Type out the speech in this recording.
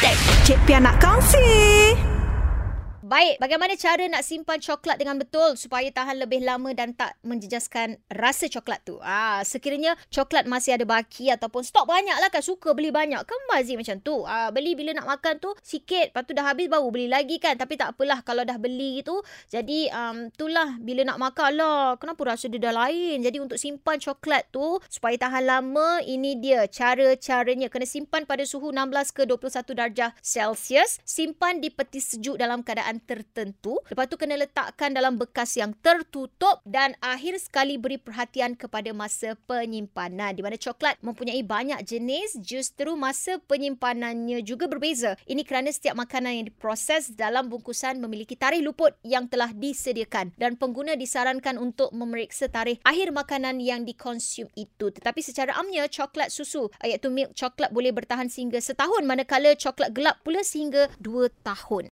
Hashtag Cik Pia nak kongsi. Baik, bagaimana cara nak simpan coklat dengan betul supaya tahan lebih lama dan tak menjejaskan rasa coklat tu? Ah, sekiranya coklat masih ada baki ataupun stok banyak lah kan suka beli banyak. Kan Mazi macam tu. Ah, beli bila nak makan tu sikit, lepas tu dah habis baru beli lagi kan. Tapi tak apalah kalau dah beli tu. Jadi um, itulah bila nak makan lah. Kenapa rasa dia dah lain? Jadi untuk simpan coklat tu supaya tahan lama, ini dia cara-caranya. Kena simpan pada suhu 16 ke 21 darjah Celsius. Simpan di peti sejuk dalam keadaan tertentu. Lepas tu kena letakkan dalam bekas yang tertutup dan akhir sekali beri perhatian kepada masa penyimpanan. Di mana coklat mempunyai banyak jenis, justru masa penyimpanannya juga berbeza. Ini kerana setiap makanan yang diproses dalam bungkusan memiliki tarikh luput yang telah disediakan dan pengguna disarankan untuk memeriksa tarikh akhir makanan yang dikonsum itu. Tetapi secara amnya coklat susu iaitu milk coklat boleh bertahan sehingga setahun manakala coklat gelap pula sehingga dua tahun.